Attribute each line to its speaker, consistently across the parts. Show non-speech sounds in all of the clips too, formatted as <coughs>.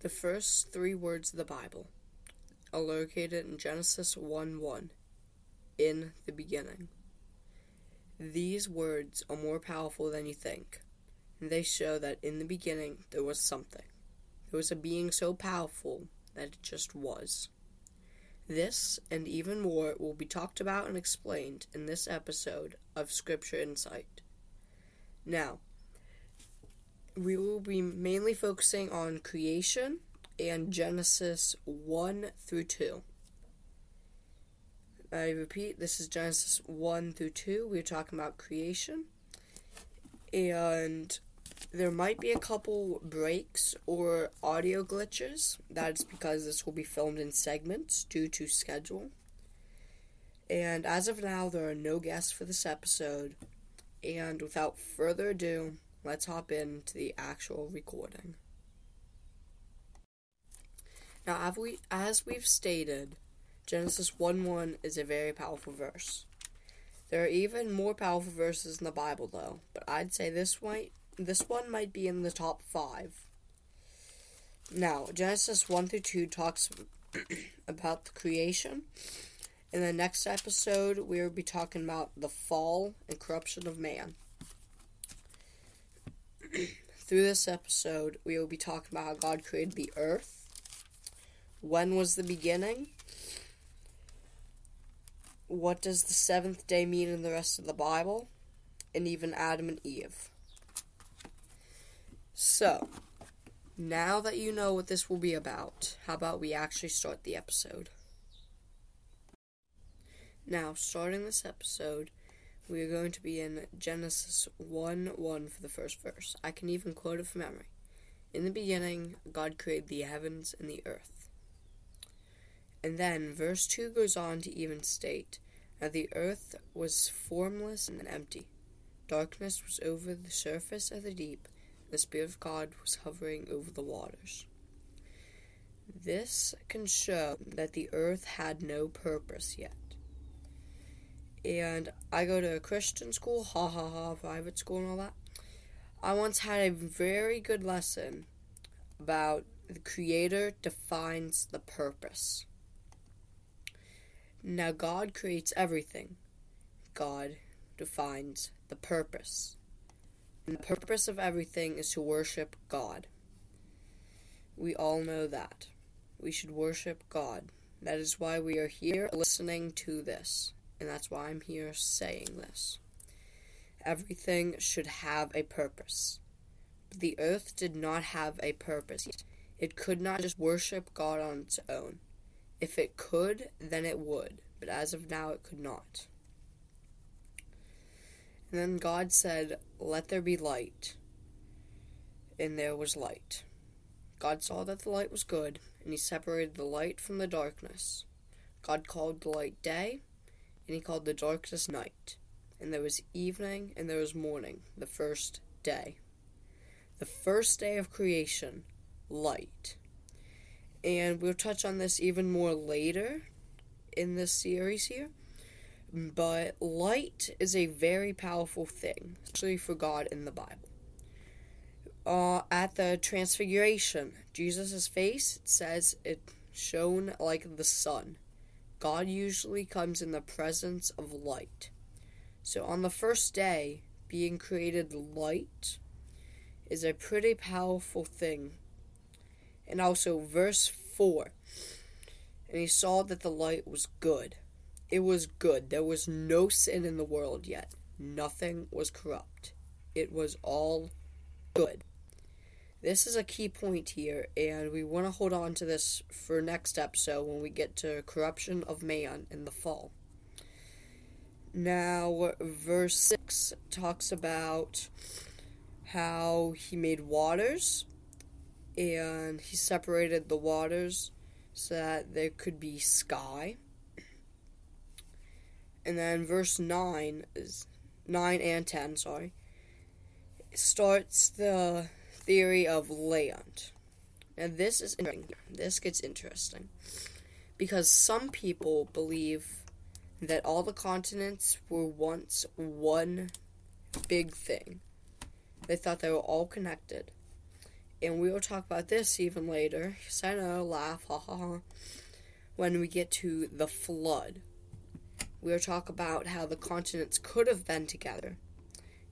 Speaker 1: The first three words of the Bible are located in Genesis 1 1, in the beginning. These words are more powerful than you think, and they show that in the beginning there was something. There was a being so powerful that it just was. This and even more will be talked about and explained in this episode of Scripture Insight. Now, we will be mainly focusing on creation and Genesis 1 through 2. I repeat, this is Genesis 1 through 2. We're talking about creation. And there might be a couple breaks or audio glitches. That is because this will be filmed in segments due to schedule. And as of now, there are no guests for this episode. And without further ado, let's hop into the actual recording. Now, as, we, as we've stated, Genesis 1 1 is a very powerful verse. There are even more powerful verses in the Bible, though, but I'd say this might this one might be in the top five. Now, Genesis 1 through 2 talks <clears throat> about the creation. In the next episode, we will be talking about the fall and corruption of man. Through this episode, we will be talking about how God created the earth, when was the beginning, what does the seventh day mean in the rest of the Bible, and even Adam and Eve. So, now that you know what this will be about, how about we actually start the episode? Now, starting this episode, we are going to be in Genesis 1 1 for the first verse. I can even quote it from memory. In the beginning, God created the heavens and the earth. And then, verse 2 goes on to even state that the earth was formless and empty. Darkness was over the surface of the deep the Spirit of God was hovering over the waters. This can show that the earth had no purpose yet. And I go to a Christian school, ha ha ha, private school and all that. I once had a very good lesson about the Creator defines the purpose. Now, God creates everything, God defines the purpose. And the purpose of everything is to worship God. We all know that. We should worship God. That is why we are here listening to this. And that's why I'm here saying this. Everything should have a purpose. But the earth did not have a purpose. It could not just worship God on its own. If it could, then it would. But as of now, it could not. And then God said, Let there be light. And there was light. God saw that the light was good, and he separated the light from the darkness. God called the light day, and he called the darkness night. And there was evening, and there was morning, the first day. The first day of creation, light. And we'll touch on this even more later in this series here. But light is a very powerful thing, especially for God in the Bible. Uh, at the Transfiguration, Jesus' face it says it shone like the sun. God usually comes in the presence of light. So on the first day, being created light is a pretty powerful thing. And also, verse 4 And he saw that the light was good. It was good. There was no sin in the world yet. Nothing was corrupt. It was all good. This is a key point here, and we want to hold on to this for next episode when we get to corruption of man in the fall. Now, verse 6 talks about how he made waters and he separated the waters so that there could be sky. And then verse 9 is 9 and 10, sorry, starts the theory of land. And this is interesting. This gets interesting. Because some people believe that all the continents were once one big thing. They thought they were all connected. And we will talk about this even later. Yes, I know, laugh, ha ha ha. When we get to the flood, we'll talk about how the continents could have been together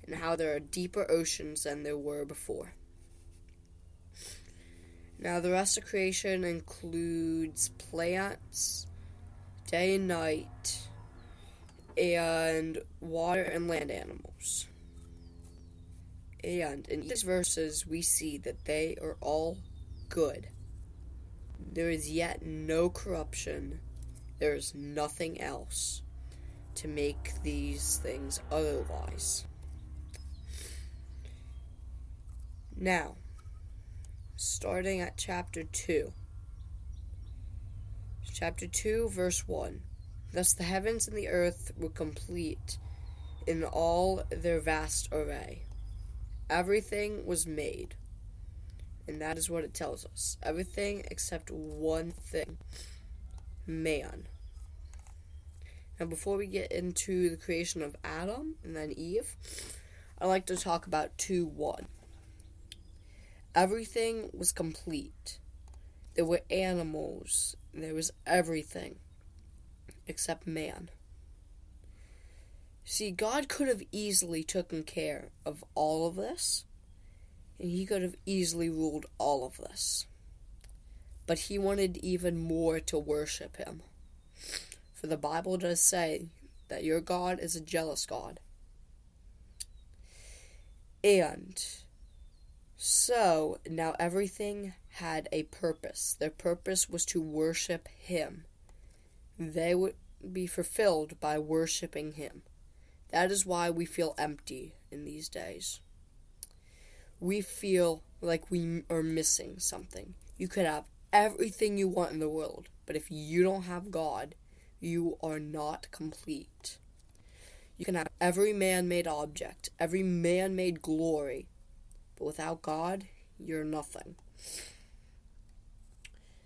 Speaker 1: and how there are deeper oceans than there were before. Now, the rest of creation includes plants, day and night, and water and land animals. And in these verses, we see that they are all good. There is yet no corruption, there is nothing else to make these things otherwise. Now, starting at chapter 2. Chapter 2, verse 1. Thus the heavens and the earth were complete in all their vast array. Everything was made. And that is what it tells us. Everything except one thing man. Now, before we get into the creation of Adam and then Eve, I'd like to talk about 2 1. Everything was complete. There were animals, there was everything except man. See, God could have easily taken care of all of this, and He could have easily ruled all of this. But He wanted even more to worship Him. For the Bible does say that your God is a jealous God. And so now everything had a purpose. Their purpose was to worship Him. They would be fulfilled by worshiping Him. That is why we feel empty in these days. We feel like we are missing something. You could have everything you want in the world, but if you don't have God, you are not complete. You can have every man made object, every man made glory, but without God, you're nothing.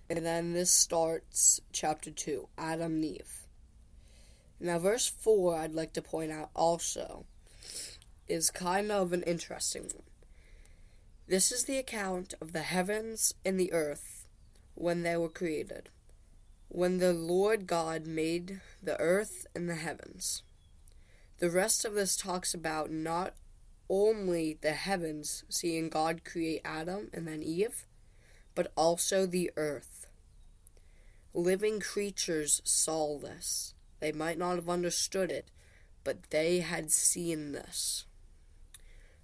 Speaker 1: And then this starts chapter 2, Adam and Eve. Now, verse 4, I'd like to point out also, is kind of an interesting one. This is the account of the heavens and the earth when they were created, when the Lord God made the earth and the heavens. The rest of this talks about not only the heavens, seeing God create Adam and then Eve, but also the earth. Living creatures saw this. They might not have understood it, but they had seen this.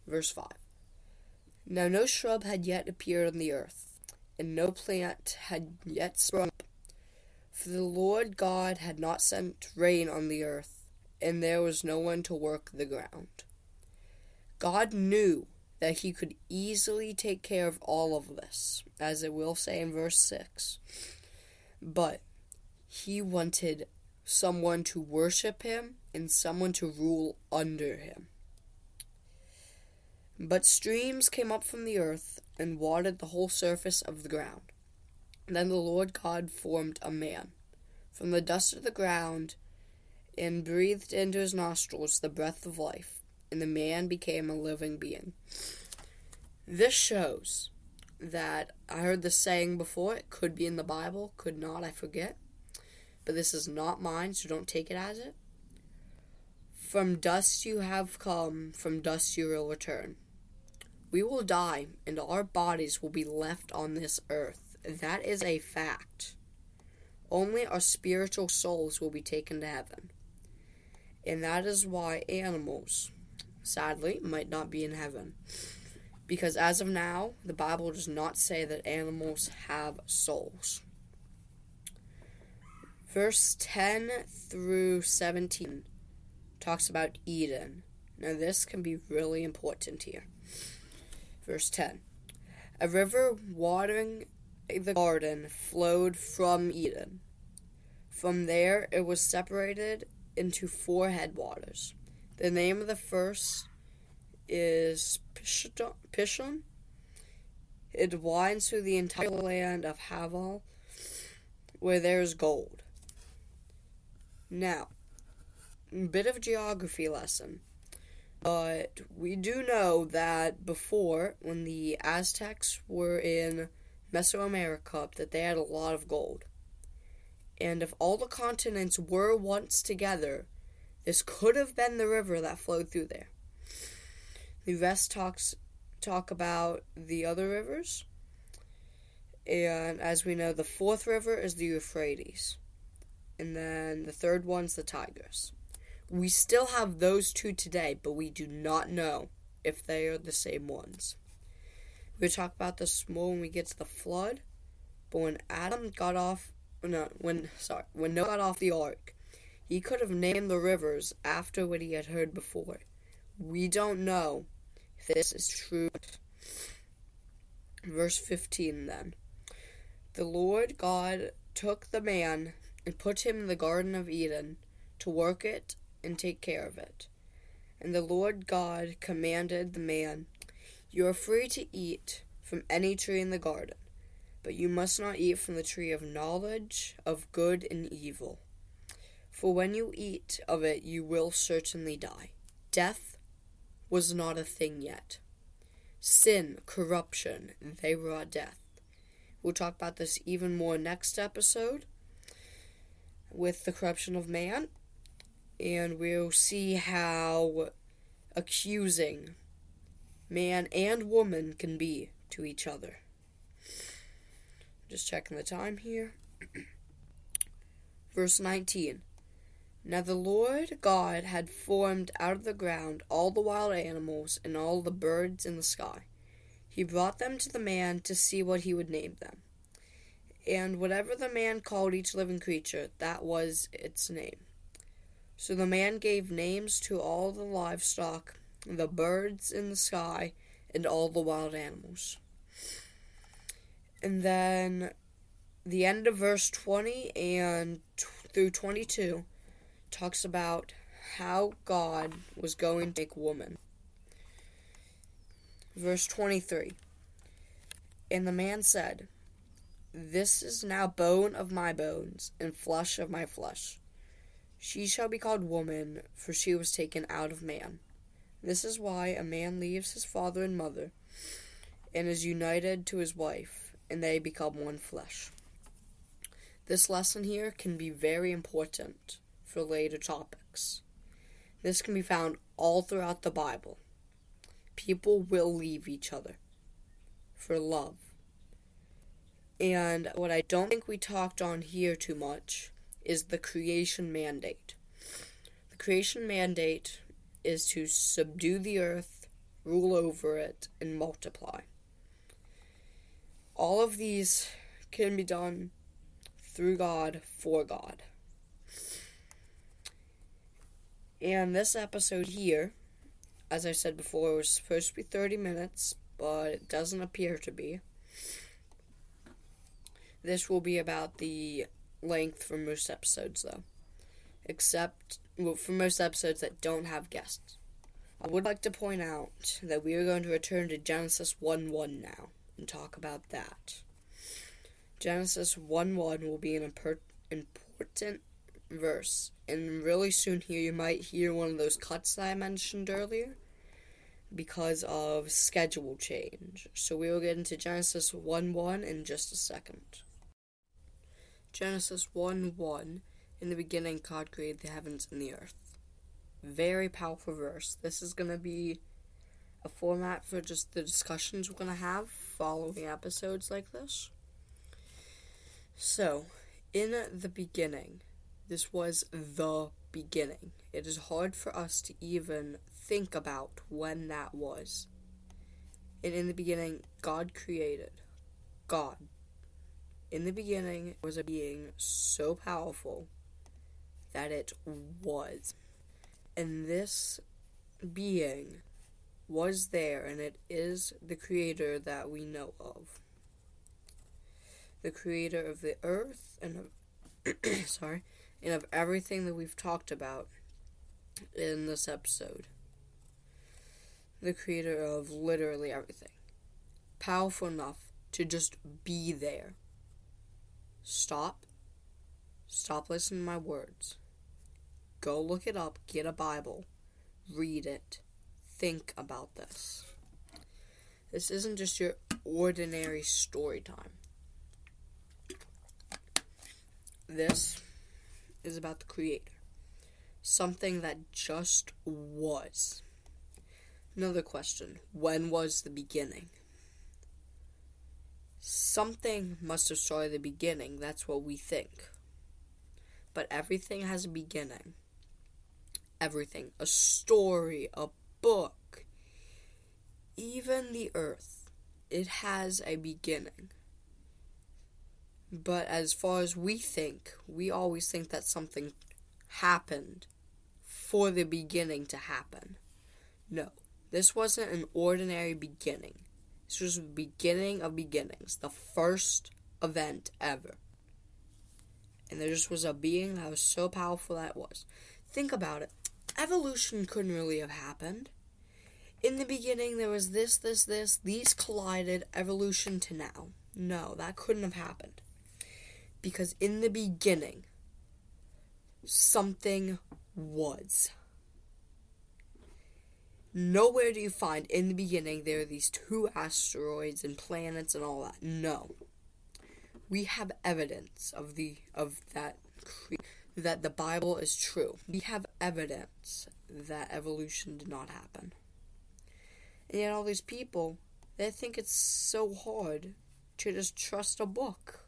Speaker 1: Verse 5 Now no shrub had yet appeared on the earth, and no plant had yet sprung up, for the Lord God had not sent rain on the earth, and there was no one to work the ground. God knew that he could easily take care of all of this, as it will say in verse 6. But he wanted someone to worship him and someone to rule under him. But streams came up from the earth and watered the whole surface of the ground. Then the Lord God formed a man from the dust of the ground and breathed into his nostrils the breath of life and the man became a living being. This shows that I heard the saying before, it could be in the Bible, could not, I forget. But this is not mine, so don't take it as it. From dust you have come, from dust you will return. We will die, and our bodies will be left on this earth. That is a fact. Only our spiritual souls will be taken to heaven. And that is why animals, sadly, might not be in heaven. Because as of now, the Bible does not say that animals have souls. Verse 10 through 17 talks about Eden. Now, this can be really important here. Verse 10 A river watering the garden flowed from Eden. From there, it was separated into four headwaters. The name of the first is Pishon. It winds through the entire land of Havilah, where there is gold. Now, bit of geography lesson. But we do know that before, when the Aztecs were in Mesoamerica, that they had a lot of gold. And if all the continents were once together, this could have been the river that flowed through there. The rest talks talk about the other rivers. And as we know, the fourth river is the Euphrates. And then the third one's the Tigris. We still have those two today, but we do not know if they are the same ones. We'll talk about this more when we get to the flood. But when Adam got off, no, when sorry, when Noah got off the ark, he could have named the rivers after what he had heard before. We don't know if this is true. Verse 15 then. The Lord God took the man and put him in the Garden of Eden to work it and take care of it. And the Lord God commanded the man, You are free to eat from any tree in the garden, but you must not eat from the tree of knowledge of good and evil. For when you eat of it, you will certainly die. Death was not a thing yet. Sin, corruption, they brought death. We'll talk about this even more next episode with the corruption of man, and we'll see how accusing man and woman can be to each other. Just checking the time here. <clears throat> Verse 19. Now the Lord God had formed out of the ground all the wild animals and all the birds in the sky. He brought them to the man to see what he would name them. And whatever the man called each living creature, that was its name. So the man gave names to all the livestock, the birds in the sky, and all the wild animals. And then the end of verse 20 and t- through 22 talks about how God was going to make woman. Verse 23 And the man said, This is now bone of my bones and flesh of my flesh. She shall be called woman, for she was taken out of man. This is why a man leaves his father and mother and is united to his wife, and they become one flesh. This lesson here can be very important for later topics. This can be found all throughout the Bible. People will leave each other for love. And what I don't think we talked on here too much is the creation mandate. The creation mandate is to subdue the earth, rule over it, and multiply. All of these can be done through God for God. And this episode here, as I said before, was supposed to be 30 minutes, but it doesn't appear to be. This will be about the length for most episodes, though. Except well, for most episodes that don't have guests. I would like to point out that we are going to return to Genesis 1 1 now and talk about that. Genesis 1 1 will be an important verse, and really soon here you might hear one of those cuts that I mentioned earlier because of schedule change. So we will get into Genesis 1 1 in just a second. Genesis 1 1 In the beginning, God created the heavens and the earth. Very powerful verse. This is going to be a format for just the discussions we're going to have following episodes like this. So, in the beginning, this was the beginning. It is hard for us to even think about when that was. And in the beginning, God created. God. In the beginning was a being so powerful that it was. And this being was there, and it is the creator that we know of. The creator of the earth and of, <coughs> sorry, and of everything that we've talked about in this episode. The creator of literally everything. Powerful enough to just be there. Stop. Stop listening to my words. Go look it up, get a Bible, read it, think about this. This isn't just your ordinary story time. This is about the Creator. Something that just was. Another question When was the beginning? Something must have started the beginning. That's what we think. But everything has a beginning. Everything. A story, a book, even the earth. It has a beginning. But as far as we think, we always think that something happened for the beginning to happen. No, this wasn't an ordinary beginning. This was the beginning of beginnings, the first event ever. And there just was a being that was so powerful that was. Think about it. Evolution couldn't really have happened. In the beginning, there was this, this, this, these collided, evolution to now. No, that couldn't have happened. Because in the beginning, something was. Nowhere do you find in the beginning there are these two asteroids and planets and all that. No. We have evidence of the of that that the Bible is true. We have evidence that evolution did not happen. And yet all these people they think it's so hard to just trust a book.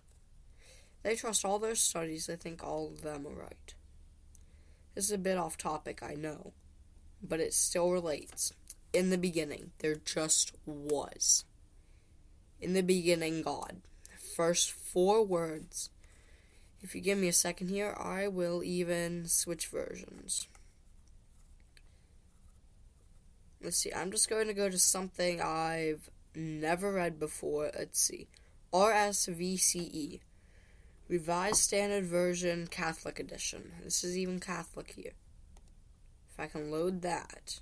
Speaker 1: They trust all their studies, they think all of them are right. This is a bit off topic, I know but it still relates. In the beginning, there just was. In the beginning, God. First four words. If you give me a second here, I will even switch versions. Let's see, I'm just going to go to something I've never read before. Let's see. RSVCE. Revised Standard Version Catholic Edition. This is even Catholic here. If I can load that.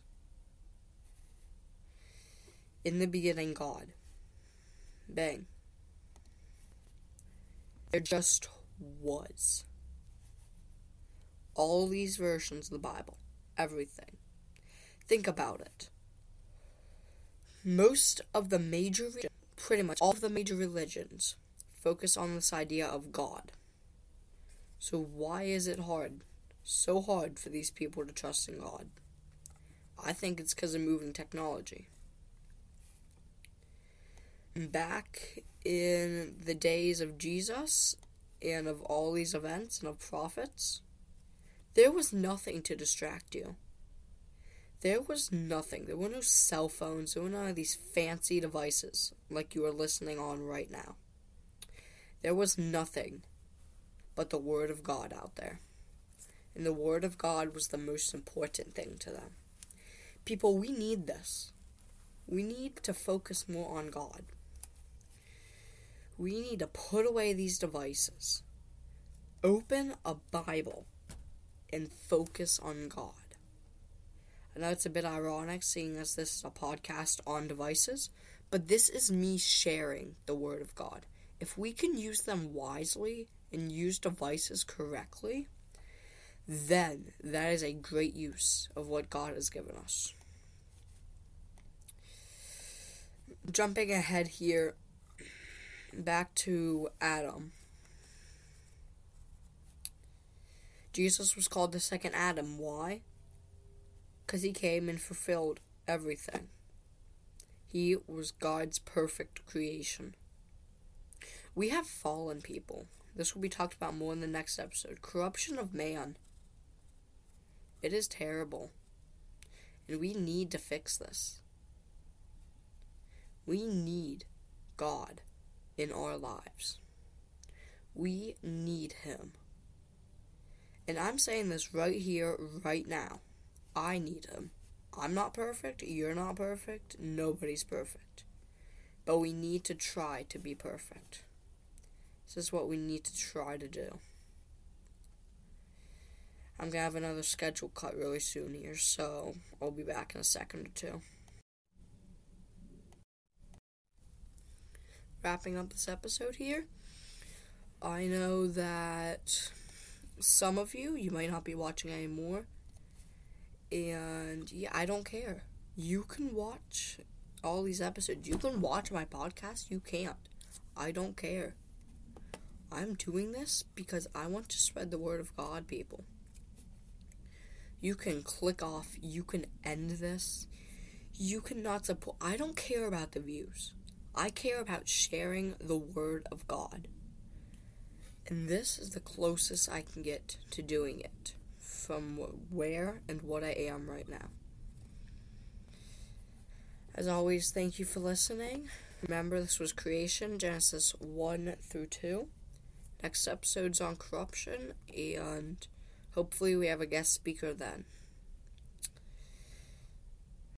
Speaker 1: In the beginning, God. Bang. There just was. All these versions of the Bible. Everything. Think about it. Most of the major, pretty much all of the major religions, focus on this idea of God. So why is it hard so hard for these people to trust in God? I think it's because of moving technology. Back in the days of Jesus and of all these events and of prophets, there was nothing to distract you. There was nothing. There were no cell phones. There were none of these fancy devices like you are listening on right now. There was nothing but the Word of God out there and the Word of God was the most important thing to them. People, we need this. We need to focus more on God. We need to put away these devices, open a Bible, and focus on God. I know it's a bit ironic seeing as this is a podcast on devices, but this is me sharing the Word of God. If we can use them wisely and use devices correctly, then that is a great use of what God has given us. Jumping ahead here, back to Adam. Jesus was called the second Adam. Why? Because he came and fulfilled everything. He was God's perfect creation. We have fallen people. This will be talked about more in the next episode. Corruption of man. It is terrible. And we need to fix this. We need God in our lives. We need Him. And I'm saying this right here, right now. I need Him. I'm not perfect. You're not perfect. Nobody's perfect. But we need to try to be perfect. This is what we need to try to do. I'm gonna have another schedule cut really soon here, so I'll be back in a second or two. Wrapping up this episode here, I know that some of you, you might not be watching anymore, and yeah, I don't care. You can watch all these episodes. You can watch my podcast. You can't. I don't care. I'm doing this because I want to spread the word of God, people. You can click off. You can end this. You cannot support. I don't care about the views. I care about sharing the word of God. And this is the closest I can get to doing it from where and what I am right now. As always, thank you for listening. Remember, this was creation, Genesis 1 through 2. Next episode's on corruption, and hopefully, we have a guest speaker then.